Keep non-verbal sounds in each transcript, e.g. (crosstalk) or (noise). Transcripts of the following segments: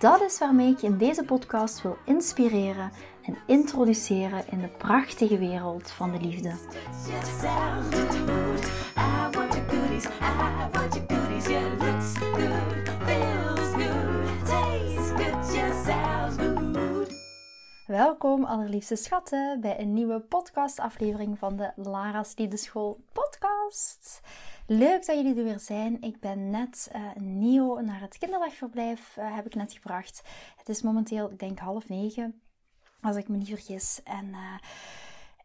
Dat is waarmee ik je in deze podcast wil inspireren en introduceren in de prachtige wereld van de liefde. Welkom allerliefste schatten bij een nieuwe podcastaflevering van de Lara's Liefdeschool podcast. Leuk dat jullie er weer zijn. Ik ben net uh, nieuw naar het kinderdagverblijf, uh, heb ik net gebracht. Het is momenteel, ik denk half negen, als ik me niet vergis. En uh,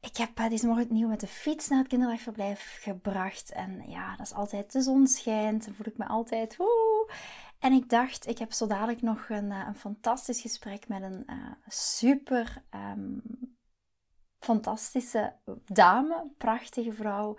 ik heb deze morgen nieuw met de fiets naar het kinderdagverblijf gebracht. En ja, dat is altijd, de zon schijnt, dan voel ik me altijd woe. En ik dacht, ik heb zo dadelijk nog een, een fantastisch gesprek met een super um, fantastische dame, prachtige vrouw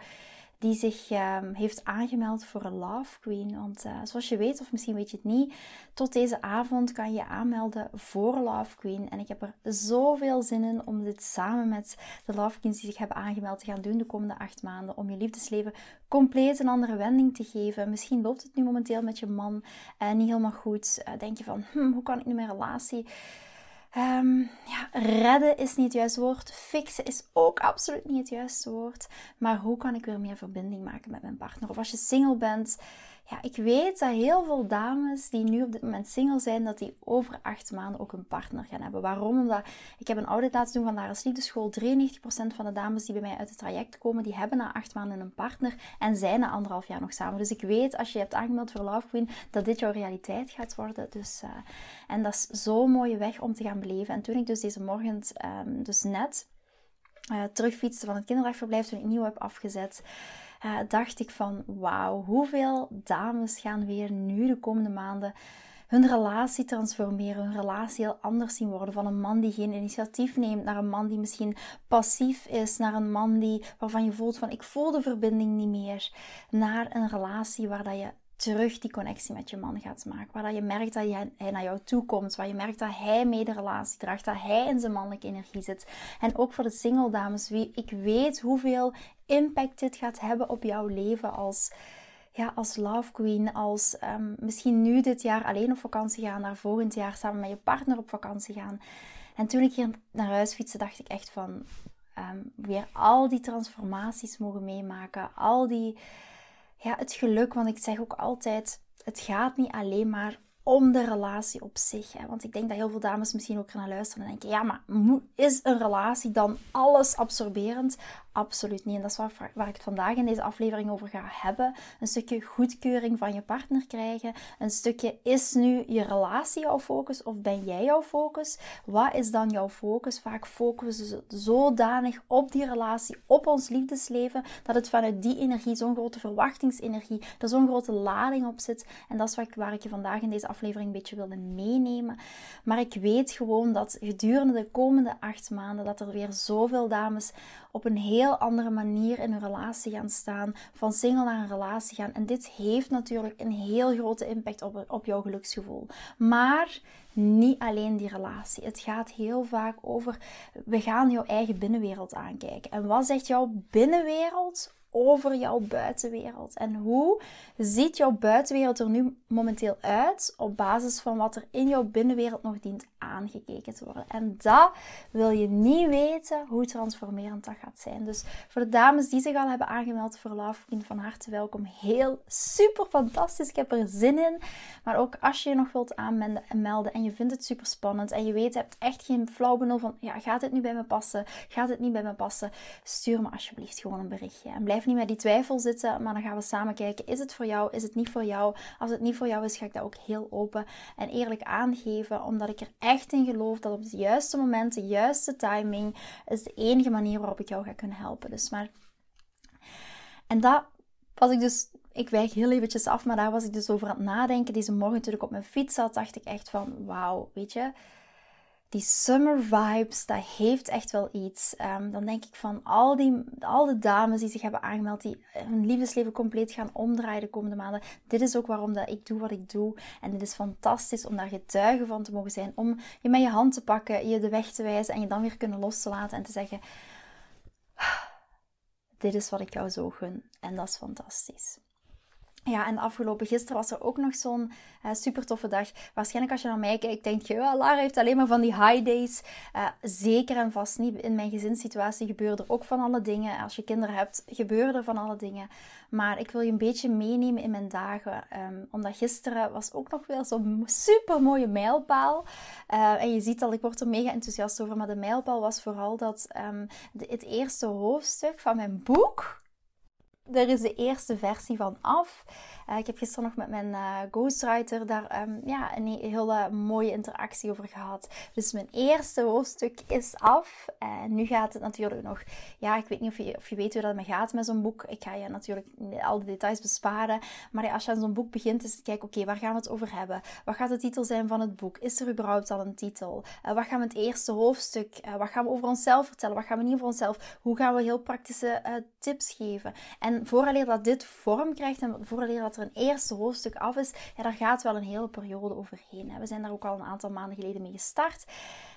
die zich um, heeft aangemeld voor een Love Queen. Want uh, zoals je weet, of misschien weet je het niet, tot deze avond kan je aanmelden voor Love Queen. En ik heb er zoveel zin in om dit samen met de Love Queens die zich hebben aangemeld te gaan doen de komende acht maanden. Om je liefdesleven compleet een andere wending te geven. Misschien loopt het nu momenteel met je man uh, niet helemaal goed. Uh, denk je van, hm, hoe kan ik nu mijn relatie Um, ja, redden is niet het juiste woord. Fixen is ook absoluut niet het juiste woord. Maar hoe kan ik weer meer verbinding maken met mijn partner? Of als je single bent, ja, ik weet dat heel veel dames die nu op dit moment single zijn, dat die over acht maanden ook een partner gaan hebben. Waarom? Omdat ik heb een audit laten doen van Lara's Liefdeschool. 93% van de dames die bij mij uit het traject komen, die hebben na acht maanden een partner en zijn na anderhalf jaar nog samen. Dus ik weet, als je hebt aangemeld voor Love Queen, dat dit jouw realiteit gaat worden. Dus, uh, en dat is zo'n mooie weg om te gaan beleven. En toen ik dus deze morgen, um, dus net, uh, van het kinderdagverblijf, toen ik nieuw heb afgezet uh, dacht ik van wauw, hoeveel dames gaan weer nu de komende maanden hun relatie transformeren, hun relatie heel anders zien worden. Van een man die geen initiatief neemt, naar een man die misschien passief is, naar een man die, waarvan je voelt van ik voel de verbinding niet meer, naar een relatie waar dat je terug die connectie met je man gaat maken. Waar dat je merkt dat hij naar jou toe komt. Waar je merkt dat hij mee de relatie draagt. Dat hij in zijn mannelijke energie zit. En ook voor de single dames. Wie, ik weet hoeveel impact dit gaat hebben op jouw leven als, ja, als love queen. Als um, misschien nu dit jaar alleen op vakantie gaan. Naar volgend jaar samen met je partner op vakantie gaan. En toen ik hier naar huis fietste, dacht ik echt van... Um, weer al die transformaties mogen meemaken. Al die ja, het geluk. Want ik zeg ook altijd, het gaat niet alleen maar om de relatie op zich. Hè? Want ik denk dat heel veel dames misschien ook naar luisteren en denken: ja, maar is een relatie dan alles absorberend? Absoluut niet. En dat is waar, ik het vandaag in deze aflevering over ga hebben. Een stukje goedkeuring van je partner krijgen. Een stukje is nu je relatie jouw focus of ben jij jouw focus? Wat is dan jouw focus? Vaak focussen we zodanig op die relatie, op ons liefdesleven, dat het vanuit die energie, zo'n grote verwachtingsenergie, er zo'n grote lading op zit. En dat is ik, waar ik je vandaag in deze aflevering een beetje wilde meenemen. Maar ik weet gewoon dat gedurende de komende acht maanden dat er weer zoveel dames op een heel andere manier in een relatie gaan staan, van single naar een relatie gaan. En dit heeft natuurlijk een heel grote impact op, op jouw geluksgevoel. Maar niet alleen die relatie. Het gaat heel vaak over, we gaan jouw eigen binnenwereld aankijken. En wat zegt jouw binnenwereld over jouw buitenwereld. En hoe ziet jouw buitenwereld er nu momenteel uit op basis van wat er in jouw binnenwereld nog dient aangekeken te worden? En dat wil je niet weten hoe transformerend dat gaat zijn. Dus voor de dames die zich al hebben aangemeld voor Love Queen, van harte welkom. Heel super fantastisch. Ik heb er zin in. Maar ook als je je nog wilt aanmelden en je vindt het super spannend en je weet, hebt echt geen flauw benul van, ja, gaat dit nu bij me passen? Gaat dit niet bij me passen? Stuur me alsjeblieft gewoon een berichtje. En blijf niet met die twijfel zitten, maar dan gaan we samen kijken: is het voor jou, is het niet voor jou? Als het niet voor jou is, ga ik dat ook heel open en eerlijk aangeven, omdat ik er echt in geloof dat op het juiste moment, de juiste timing, is de enige manier waarop ik jou ga kunnen helpen. Dus maar. En dat was ik dus ik wijk heel eventjes af, maar daar was ik dus over aan het nadenken. Deze morgen toen ik op mijn fiets zat, dacht ik echt van, wauw, weet je. Die summer vibes, dat heeft echt wel iets. Ehm, dan denk ik van al, die, al de dames die zich hebben aangemeld, die hun liefdesleven compleet gaan omdraaien de komende maanden. Dit is ook waarom dat ik doe wat ik doe. En dit is fantastisch om daar getuige van te mogen zijn. Om je met je hand te pakken, je de weg te wijzen en je dan weer kunnen los te laten en te zeggen: Dit is wat ik jou zo gun. En dat is fantastisch. Ja, en afgelopen gisteren was er ook nog zo'n uh, super toffe dag. Waarschijnlijk als je naar mij kijkt, denk je, oh, Lara heeft alleen maar van die high days. Uh, zeker en vast niet. In mijn gezinssituatie gebeuren er ook van alle dingen. Als je kinderen hebt, gebeuren er van alle dingen. Maar ik wil je een beetje meenemen in mijn dagen. Um, omdat gisteren was ook nog weer zo'n super mooie mijlpaal. Uh, en je ziet al, ik word er mega enthousiast over. Maar de mijlpaal was vooral dat de, het eerste hoofdstuk van mijn boek er is de eerste versie van af. Uh, ik heb gisteren nog met mijn uh, ghostwriter daar um, ja, een hele mooie interactie over gehad. Dus mijn eerste hoofdstuk is af. En nu gaat het natuurlijk nog... Ja, ik weet niet of je, of je weet hoe dat me gaat met zo'n boek. Ik ga je natuurlijk al de details besparen. Maar als je aan zo'n boek begint, is het kijken, oké, waar gaan we het over hebben? Wat gaat de titel zijn van het boek? Is er überhaupt al een titel? Uh, wat gaan we het eerste hoofdstuk? wat gaan we over onszelf vertellen? Wat gaan we niet over onszelf? Hoe gaan we heel praktische tips geven? En vooraleer dat dit vorm krijgt en vooraleer dat er een eerste hoofdstuk af is, ja, daar gaat wel een hele periode overheen. We zijn daar ook al een aantal maanden geleden mee gestart.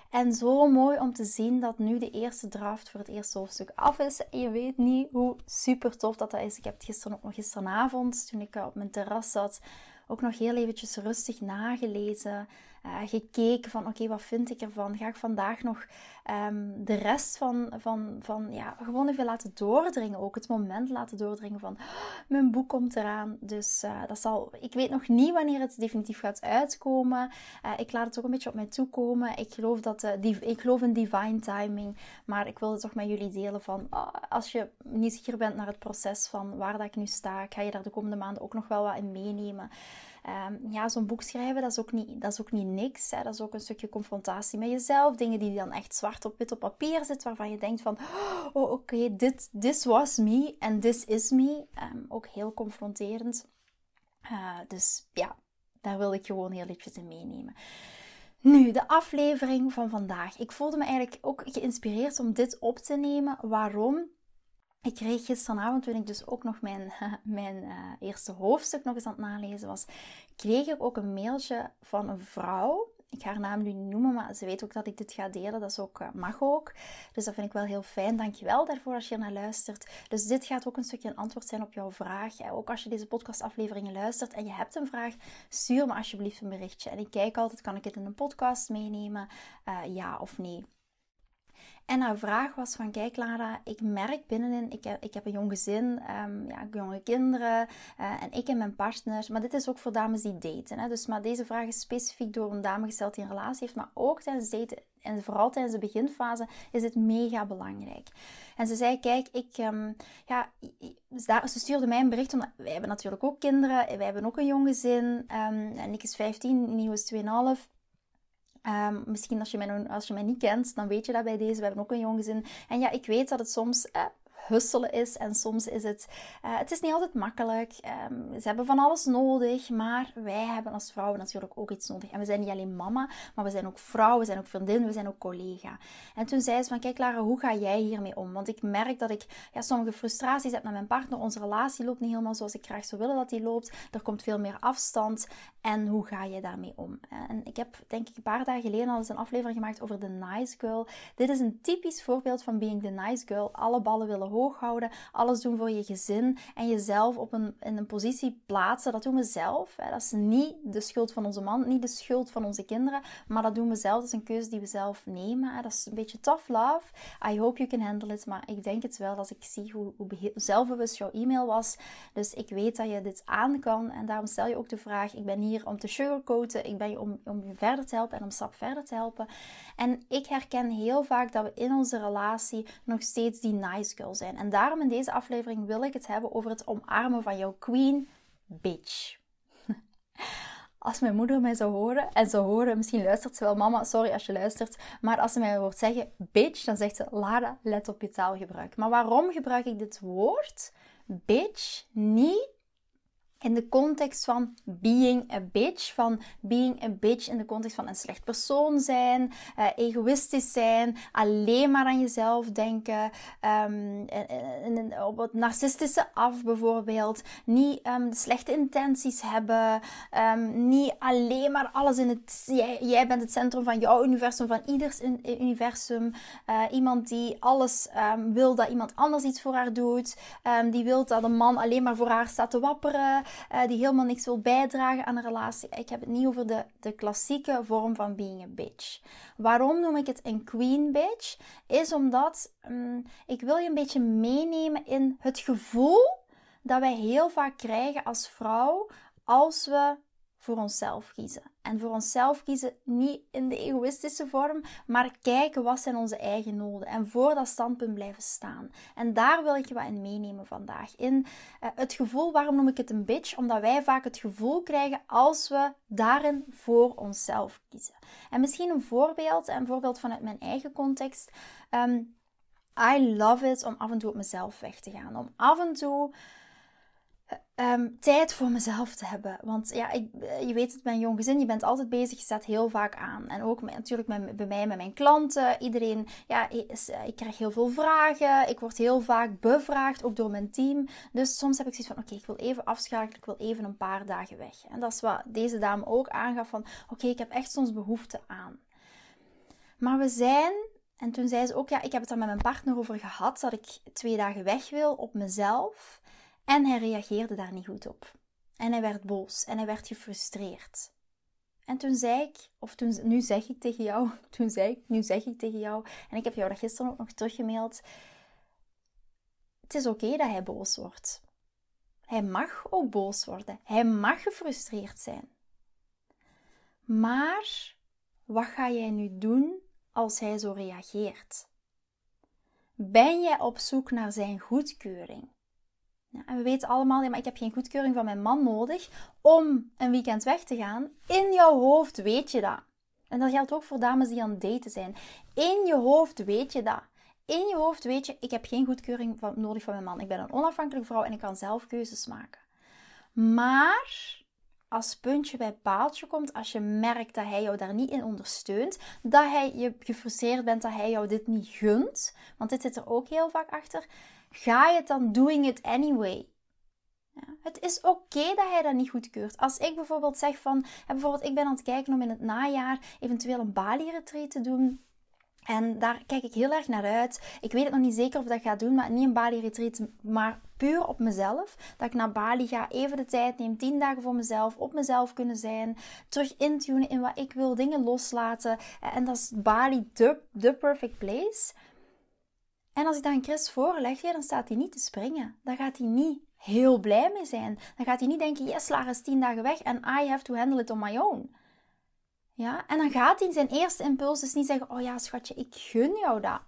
En zo mooi om te zien dat nu de eerste draft voor het eerste hoofdstuk af is. En je weet niet hoe super tof dat, dat is. Ik heb het gisteren ook nog gisteravond, toen ik op mijn terras zat, ook nog heel eventjes rustig nagelezen. Uh, gekeken van oké, wat vind ik ervan? Ga ik vandaag nog um, de rest van, van, van ja, gewoon even laten doordringen. Ook het moment laten doordringen van oh, mijn boek komt eraan. Dus uh, dat zal, ik weet nog niet wanneer het definitief gaat uitkomen. Uh, ik laat het ook een beetje op mij toekomen. Ik geloof, dat, die, ik geloof in divine timing. Maar ik wil het toch met jullie delen van oh, als je nieuwsgierig bent naar het proces van waar dat ik nu sta, ga je daar de komende maanden ook nog wel wat in meenemen. Um, ja, zo'n boek schrijven, dat is ook niet, dat is ook niet niks. Hè. Dat is ook een stukje confrontatie met jezelf. Dingen die dan echt zwart op wit op papier zitten, waarvan je denkt van... Oh, oké, okay, dit this was me en this is me. Um, ook heel confronterend. Uh, dus ja, daar wil ik gewoon heel eventjes in meenemen. Nu, de aflevering van vandaag. Ik voelde me eigenlijk ook geïnspireerd om dit op te nemen. Waarom? Ik kreeg gisteravond, toen ik dus ook nog mijn, (laughs) mijn uh, eerste hoofdstuk nog eens aan het nalezen was, kreeg ik ook een mailtje van een vrouw. Ik ga haar naam nu niet noemen, maar ze weet ook dat ik dit ga delen. Dat is ook, uh, mag ook. Dus dat vind ik wel heel fijn. Dankjewel daarvoor als je naar luistert. Dus dit gaat ook een stukje een antwoord zijn op jouw vraag. Ook als je deze podcastafleveringen luistert en je hebt een vraag, stuur me alsjeblieft een berichtje. En ik kijk altijd, kan ik het in een podcast meenemen? Ja of nee? En haar vraag was van, kijk Lara, ik merk binnenin, ik heb, ik heb een jong gezin, um, ja, jonge kinderen uh, en ik en mijn partner. Maar dit is ook voor dames die daten. Hè? Dus, maar deze vraag is specifiek door een dame gesteld die een relatie heeft. Maar ook tijdens daten en vooral tijdens de beginfase is dit mega belangrijk. En ze zei, kijk, ik, um, ja, ze stuurde mij een bericht, omdat wij hebben natuurlijk ook kinderen. Wij hebben ook een jong gezin. Um, en ik is 15, Nieuw is 2,5. Um, misschien als je, mij, als je mij niet kent, dan weet je dat bij deze. We hebben ook een jong gezin. En ja, ik weet dat het soms eh, husselen is. En soms is het, uh, het is niet altijd makkelijk. Um, ze hebben van alles nodig. Maar wij hebben als vrouwen natuurlijk ook iets nodig. En we zijn niet alleen mama, maar we zijn ook vrouw, we zijn ook vriendin, we zijn ook collega. En toen zei ze van, kijk Lara, hoe ga jij hiermee om? Want ik merk dat ik ja, sommige frustraties heb met mijn partner. Onze relatie loopt niet helemaal zoals ik graag zou willen dat die loopt. Er komt veel meer afstand. En hoe ga je daarmee om? En ik heb denk ik een paar dagen geleden al eens een aflevering gemaakt over de nice girl. Dit is een typisch voorbeeld van being the nice girl. Alle ballen willen hoog houden, alles doen voor je gezin en jezelf op een, in een positie plaatsen. Dat doen we zelf. Dat is niet de schuld van onze man, niet de schuld van onze kinderen, maar dat doen we zelf. Dat is een keuze die we zelf nemen. Dat is een beetje tough love. I hope you can handle it, maar ik denk het wel als ik zie hoe, hoe zelfbewust jouw e-mail was. Dus ik weet dat je dit aan kan en daarom stel je ook de vraag, ik ben hier om te sugarcoaten, ik ben hier om, om je verder te helpen en om stap verder te helpen. En ik herken heel vaak dat we in onze relatie nog steeds die nice girl zijn. En daarom in deze aflevering wil ik het hebben over het omarmen van jouw queen bitch. (laughs) Als mijn moeder mij zou horen, en zou horen, misschien luistert ze wel, mama, sorry als je luistert, maar als ze mij hoort zeggen bitch, dan zegt ze, Lara, let op je taalgebruik. Maar waarom gebruik ik dit woord, bitch, niet in de context van being a bitch. Van being a bitch in de context van een slecht persoon zijn, uh, egoïstisch zijn, alleen maar aan jezelf denken, um, in, op het narcistische af bijvoorbeeld, niet um, slechte intenties hebben, um, niet alleen maar alles in het. Jij, jij, bent het centrum van jouw universum, van ieders universum. Iemand die alles wil dat iemand anders iets voor haar doet, die wil dat een man alleen maar voor haar staat te wapperen. Uh, die helemaal niks wil bijdragen aan een relatie. Ik heb het niet over de, de klassieke vorm van being a bitch. Waarom noem ik het een queen bitch? Is omdat um, ik wil je een beetje meenemen in het gevoel dat wij heel vaak krijgen als vrouw als we voor onszelf kiezen. En voor onszelf kiezen niet in de egoïstische vorm, maar kijken wat zijn onze eigen noden. En voor dat standpunt blijven staan. En daar wil ik je wat in meenemen vandaag. In uh, het gevoel, waarom noem ik het een bitch? Omdat wij vaak het gevoel krijgen als we daarin voor onszelf kiezen. En misschien een voorbeeld, een voorbeeld vanuit mijn eigen context. Um, I love it om af en toe op mezelf weg te gaan. Om af en toe um, tijd voor mezelf te hebben. Want ja, ik, eh, je weet het, mijn jong gezin, je bent altijd bezig, je staat heel vaak aan. En ook natuurlijk met, bij mij, met mijn klanten. Iedereen, ja, eh, ik krijg heel veel vragen. Ik word heel vaak bevraagd, ook door mijn team. Dus soms heb ik zoiets van, oké, ik wil even afschakelen, ik wil even een paar dagen weg. En dat is wat deze dame ook aangaf van, oké, ik heb echt soms behoefte aan. Maar we zijn en toen zei ze ook, ja, ik heb het daar met mijn partner over gehad, dat ik twee dagen weg wil op mezelf. En hij reageerde daar niet goed op. En hij werd boos en hij werd gefrustreerd. En toen zei ik, of toen, nu zeg ik tegen jou, (laughs) toen zei ik, nu zeg ik tegen jou, en ik heb jou dat gisteren ook nog teruggemaild. Het is oké dat hij boos wordt. Hij mag ook boos worden. Hij mag gefrustreerd zijn. Maar wat ga jij nu doen als hij zo reageert? Ben jij op zoek naar zijn goedkeuring? En we weten allemaal, ja, maar ik heb geen goedkeuring van mijn man nodig om een weekend weg te gaan. In jouw hoofd weet je dat. En dat geldt ook voor dames die aan het daten zijn. In je hoofd weet je dat. In je hoofd weet je, ik heb geen goedkeuring nodig van mijn man. Ik ben een onafhankelijke vrouw en ik kan zelf keuzes maken. Maar als puntje bij paaltje komt, als je merkt dat hij jou daar niet in ondersteunt, dat hij je gefrustreerd bent dat hij jou dit niet gunt, want dit zit er ook heel vaak achter, ga je het dan doing it anyway? Ja, het is oké dat hij dat niet goedkeurt. Als ik bijvoorbeeld zeg van, bijvoorbeeld ik ben aan het kijken om in het najaar eventueel een Bali-retreat te doen. En daar kijk ik heel erg naar uit. Ik weet het nog niet zeker of dat ik ga doen, maar niet een Bali-retreat, maar puur op mezelf. Dat ik naar Bali ga, even de tijd neem, 10 dagen voor mezelf, op mezelf kunnen zijn, terug intunen in wat ik wil, dingen loslaten. En dat is Bali de, the perfect place. En als ik dan Chris voorleg, ja, dan staat hij niet te springen. Dan gaat hij niet heel blij mee zijn. Dan gaat hij niet denken, yes, Lara is tien dagen weg en I have to handle it on my own. Ja, en dan gaat hij zijn eerste impuls dus niet zeggen, oh ja, schatje, ik gun jou dat.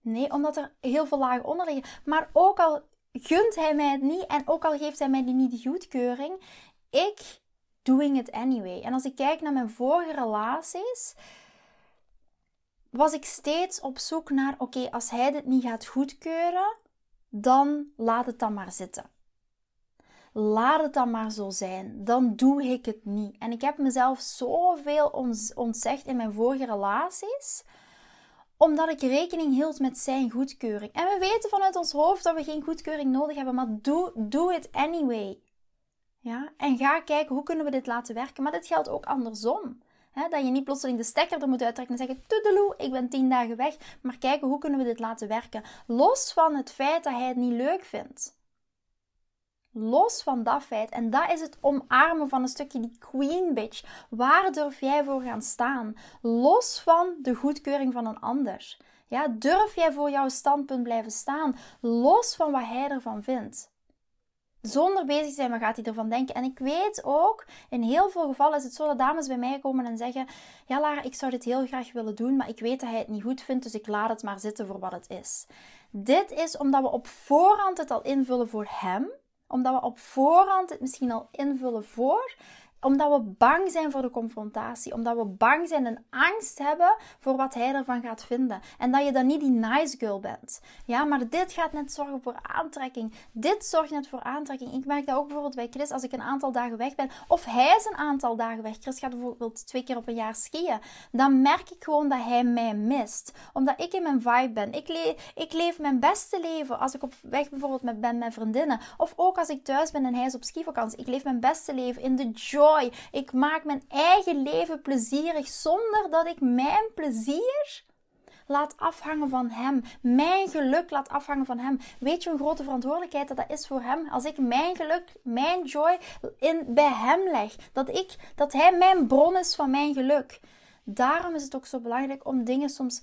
Nee, omdat er heel veel lagen onder liggen. Maar ook al gunt hij mij het niet en ook al geeft hij mij die niet de goedkeuring, ik doing it anyway. En als ik kijk naar mijn vorige relaties, was ik steeds op zoek naar: oké, als hij dit niet gaat goedkeuren, dan laat het dan maar zitten. Laat het dan maar zo zijn. Dan doe ik het niet. En ik heb mezelf zoveel ontzegd in mijn vorige relaties omdat ik rekening hield met zijn goedkeuring. En we weten vanuit ons hoofd dat we geen goedkeuring nodig hebben, maar doe, do it anyway. Ja? En ga kijken hoe kunnen we dit laten werken. Maar dit geldt ook andersom dat je niet plotseling de stekker er moet uittrekken en zeggen: Toedeloe, ik ben tien dagen weg. Maar kijken hoe kunnen we dit laten werken. Los van het feit dat hij het niet leuk vindt. Los van dat feit. En dat is het omarmen van een stukje die queen bitch. Waar durf jij voor gaan staan? Los van de goedkeuring van een ander. Ja, durf jij voor jouw standpunt blijven staan? Los van wat hij ervan vindt zonder bezig zijn, wat gaat hij ervan denken? En ik weet ook, in heel veel gevallen is het zo dat dames bij mij komen en zeggen: Ja, Lara, ik zou dit heel graag willen doen, maar ik weet dat hij het niet goed vindt, dus ik laat het maar zitten voor wat het is. Dit is omdat we op voorhand het al invullen voor hem, omdat we op voorhand het misschien al invullen voor omdat we bang zijn voor de confrontatie. Omdat we bang zijn en angst hebben voor wat hij ervan gaat vinden. En dat je dan niet die nice girl bent. Ja, maar dit gaat net zorgen voor aantrekking. Dit zorgt net voor aantrekking. Ik merk dat ook bijvoorbeeld bij Chris als ik een aantal dagen weg ben. Of hij is een aantal dagen weg. Chris gaat bijvoorbeeld twee keer op een jaar skiën. Dan merk ik gewoon dat hij mij mist. Omdat ik in mijn vibe ben. Ik, ik leef mijn beste leven als ik op weg bijvoorbeeld met, ben met vriendinnen. Of ook als ik thuis ben en hij is op skivakantie. Ik leef mijn beste leven in de joy ik maak mijn eigen leven plezierig zonder dat ik mijn plezier laat afhangen van hem. Mijn geluk laat afhangen van hem. Weet je een grote verantwoordelijkheid dat dat is voor hem? Als ik mijn geluk, mijn joy in, bij hem leg. Dat, ik, dat hij mijn bron is van mijn geluk. Daarom is het ook zo belangrijk om dingen soms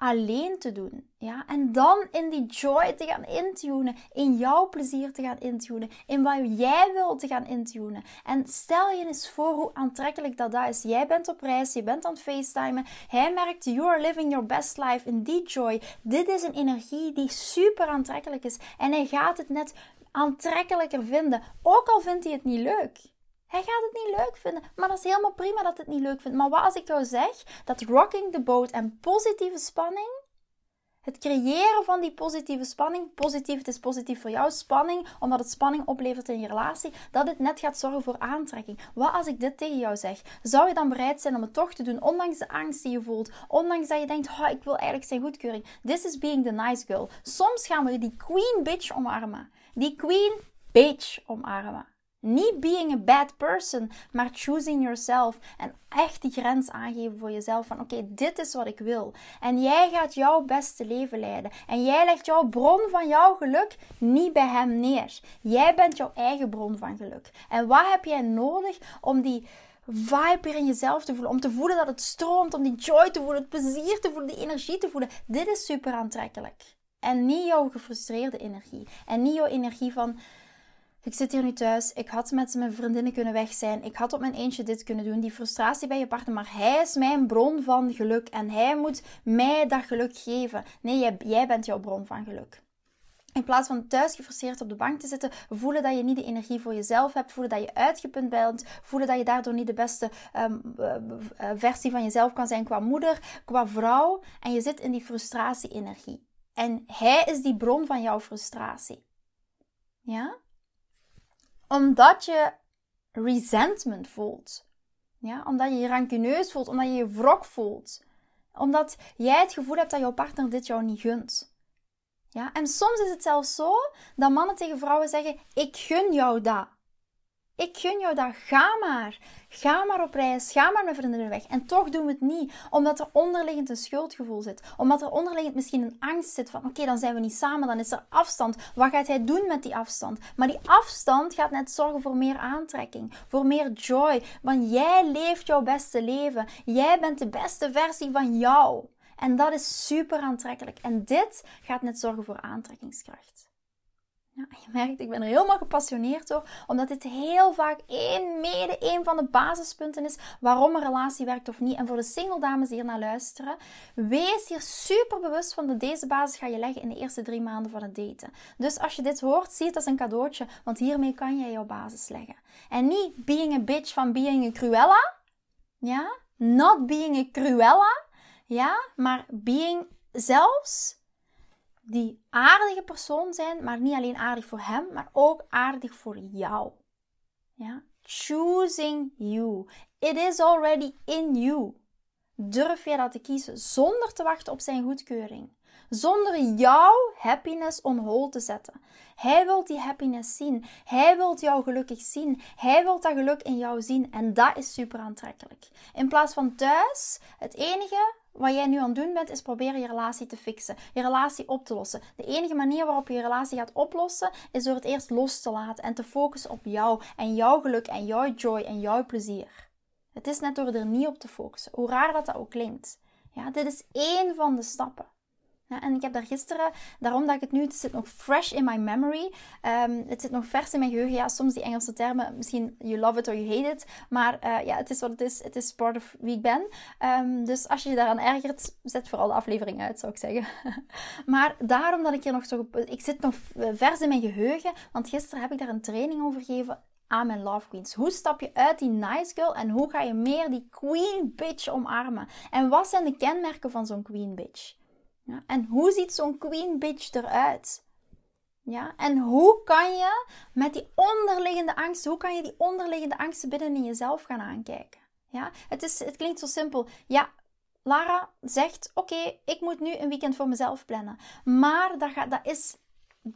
alleen te doen. Ja? En dan in die joy te gaan intunen, in jouw plezier te gaan intunen, in wat jij wilt te gaan intunen. En stel je eens voor hoe aantrekkelijk dat, dat is. Jij bent op reis, je bent aan het facetimen, hij merkt you are living your best life in die joy. Dit is een energie die super aantrekkelijk is en hij gaat het net aantrekkelijker vinden, ook al vindt hij het niet leuk. Hij gaat het niet leuk vinden. Maar dat is helemaal prima dat het niet leuk vindt. Maar wat als ik jou zeg dat rocking the boat en positieve spanning, het creëren van die positieve spanning, positief, het is positief voor jou, spanning, omdat het spanning oplevert in je relatie, dat het net gaat zorgen voor aantrekking. Wat als ik dit tegen jou zeg? Zou je dan bereid zijn om het toch te doen, ondanks de angst die je voelt, ondanks dat je denkt, oh, ik wil eigenlijk zijn goedkeuring. This is being the nice girl. Soms gaan we die queen bitch omarmen. Die queen bitch omarmen. Niet being a bad person, maar choosing yourself. En echt die grens aangeven voor jezelf van oké, dit is wat ik wil. En jij gaat jouw beste leven leiden. En jij legt jouw bron van jouw geluk niet bij hem neer. Jij bent jouw eigen bron van geluk. En wat heb jij nodig om die vibe weer in jezelf te voelen. Om te voelen dat het stroomt, om die joy te voelen, het plezier te voelen, die energie te voelen. Dit is super aantrekkelijk. En niet jouw gefrustreerde energie. En niet jouw energie van ik zit hier nu thuis. Ik had met mijn vriendinnen kunnen weg zijn. Ik had op mijn eentje dit kunnen doen. Die frustratie bij je partner. Maar hij is mijn bron van geluk. En hij moet mij dat geluk geven. Nee, jij, jij bent jouw bron van geluk. In plaats van thuis gefrustreerd op de bank te zitten, voelen dat je niet de energie voor jezelf hebt, voelen dat je uitgeput bent, voelen dat je daardoor niet de beste um, versie van jezelf kan zijn qua moeder, qua vrouw. En je zit in die frustratie-energie. En hij is die bron van jouw frustratie. Ja? Omdat je resentment voelt. Ja, omdat je je rancuneus voelt, omdat je je wrok voelt. Omdat jij het gevoel hebt dat jouw partner dit jou niet gunt. Ja, en soms is het zelfs zo dat mannen tegen vrouwen zeggen: Ik gun jou dat. Ik gun jou dat. Ga maar. Ga maar op reis. Ga maar met vriendinnen weg. En toch doen we het niet. Omdat er onderliggend een schuldgevoel zit. Omdat er onderliggend misschien een angst zit van oké, dan zijn we niet samen. Dan is er afstand. Wat gaat hij doen met die afstand? Maar die afstand gaat net zorgen voor meer aantrekking. Voor meer joy. Want jij leeft jouw beste leven. Jij bent de beste versie van jou. En dat is super aantrekkelijk. En dit gaat net zorgen voor aantrekkingskracht. Ja, je merkt, ik ben er helemaal gepassioneerd door, omdat dit heel vaak één, mede een van de basispunten is waarom een relatie werkt of niet. En voor de single dames die hier naar luisteren, wees hier super bewust van dat deze basis ga je leggen in de eerste drie maanden van het daten. Dus als je dit hoort, zie het als een cadeautje, want hiermee kan jij jouw basis leggen. En niet being a bitch van being a cruella, ja, not being a cruella, ja, maar being zelfs die aardige persoon zijn, maar niet alleen aardig voor hem, maar ook aardig voor jou. Ja? Choosing you. It is already in you. Durf jij dat te kiezen zonder te wachten op zijn goedkeuring? Zonder jouw happiness on hold te zetten. Hij wil die happiness zien. Hij wil jou gelukkig zien. Hij wil dat geluk in jou zien. En dat is super aantrekkelijk. In plaats van thuis, het enige wat jij nu aan het doen bent, is proberen je relatie te fixen. Je relatie op te lossen. De enige manier waarop je je relatie gaat oplossen, is door het eerst los te laten en te focussen op jou en jouw geluk en jouw joy en jouw plezier. Het is net door er niet op te focussen, hoe raar dat, dat ook klinkt. Ja, dit is één van de stappen. En ik heb daar gisteren, daarom dat ik het nu, het zit nog fresh in my memory. Um, het zit nog vers in mijn geheugen. Ja, soms die Engelse termen, misschien you love it or you hate it. Maar uh, ja, het is wat het is. Het is part of wie ik ben. Um, dus als je je daaraan ergert, zet vooral de aflevering uit, zou ik zeggen. (laughs) maar daarom dat ik hier nog zo... Ik zit nog vers in mijn geheugen, want gisteren heb ik daar een training over gegeven aan mijn love queens? Hoe stap je uit die nice girl en hoe ga je meer die queen bitch omarmen? En wat zijn de kenmerken van zo'n queen bitch? Ja, en hoe ziet zo'n queen bitch eruit? Ja, en hoe kan je met die onderliggende angsten, hoe kan je die onderliggende angsten binnen in jezelf gaan aankijken? Ja, het, is, het klinkt zo simpel. Ja, Lara zegt: Oké, ik moet nu een weekend voor mezelf plannen. Maar dat, gaat, dat is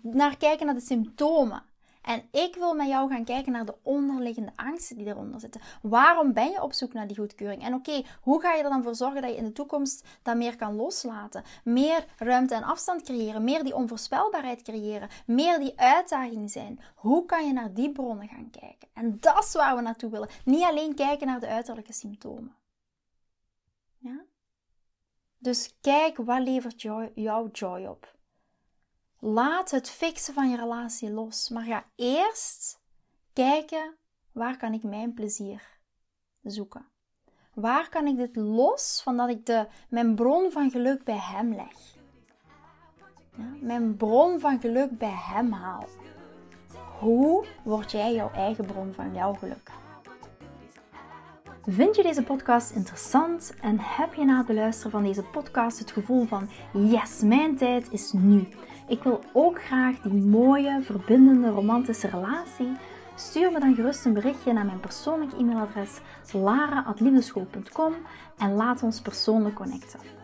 naar kijken naar de symptomen. En ik wil met jou gaan kijken naar de onderliggende angsten die eronder zitten. Waarom ben je op zoek naar die goedkeuring? En oké, hoe ga je er dan voor zorgen dat je in de toekomst dat meer kan loslaten? Meer ruimte en afstand creëren, meer die onvoorspelbaarheid creëren, meer die uitdaging zijn. Hoe kan je naar die bronnen gaan kijken? En dat is waar we naartoe willen. Niet alleen kijken naar de uiterlijke symptomen. Ja? Dus kijk wat levert jou, jouw joy op. Laat het fixen van je relatie los, maar ga eerst kijken waar kan ik mijn plezier zoeken. Waar kan ik dit los van dat ik de, mijn bron van geluk bij hem leg? Mijn bron van geluk bij hem haal. Hoe word jij jouw eigen bron van jouw geluk? Vind je deze podcast interessant en heb je na het luisteren van deze podcast het gevoel van yes, mijn tijd is nu? Ik wil ook graag die mooie, verbindende, romantische relatie. Stuur me dan gerust een berichtje naar mijn persoonlijke e-mailadres lara.liefdeschool.com en laat ons persoonlijk connecten.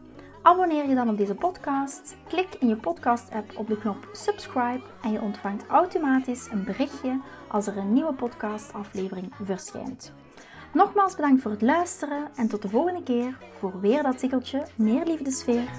Abonneer je dan op deze podcast. Klik in je podcast-app op de knop subscribe en je ontvangt automatisch een berichtje als er een nieuwe podcastaflevering verschijnt. Nogmaals bedankt voor het luisteren en tot de volgende keer voor weer dat tikkeltje meer liefdesfeer.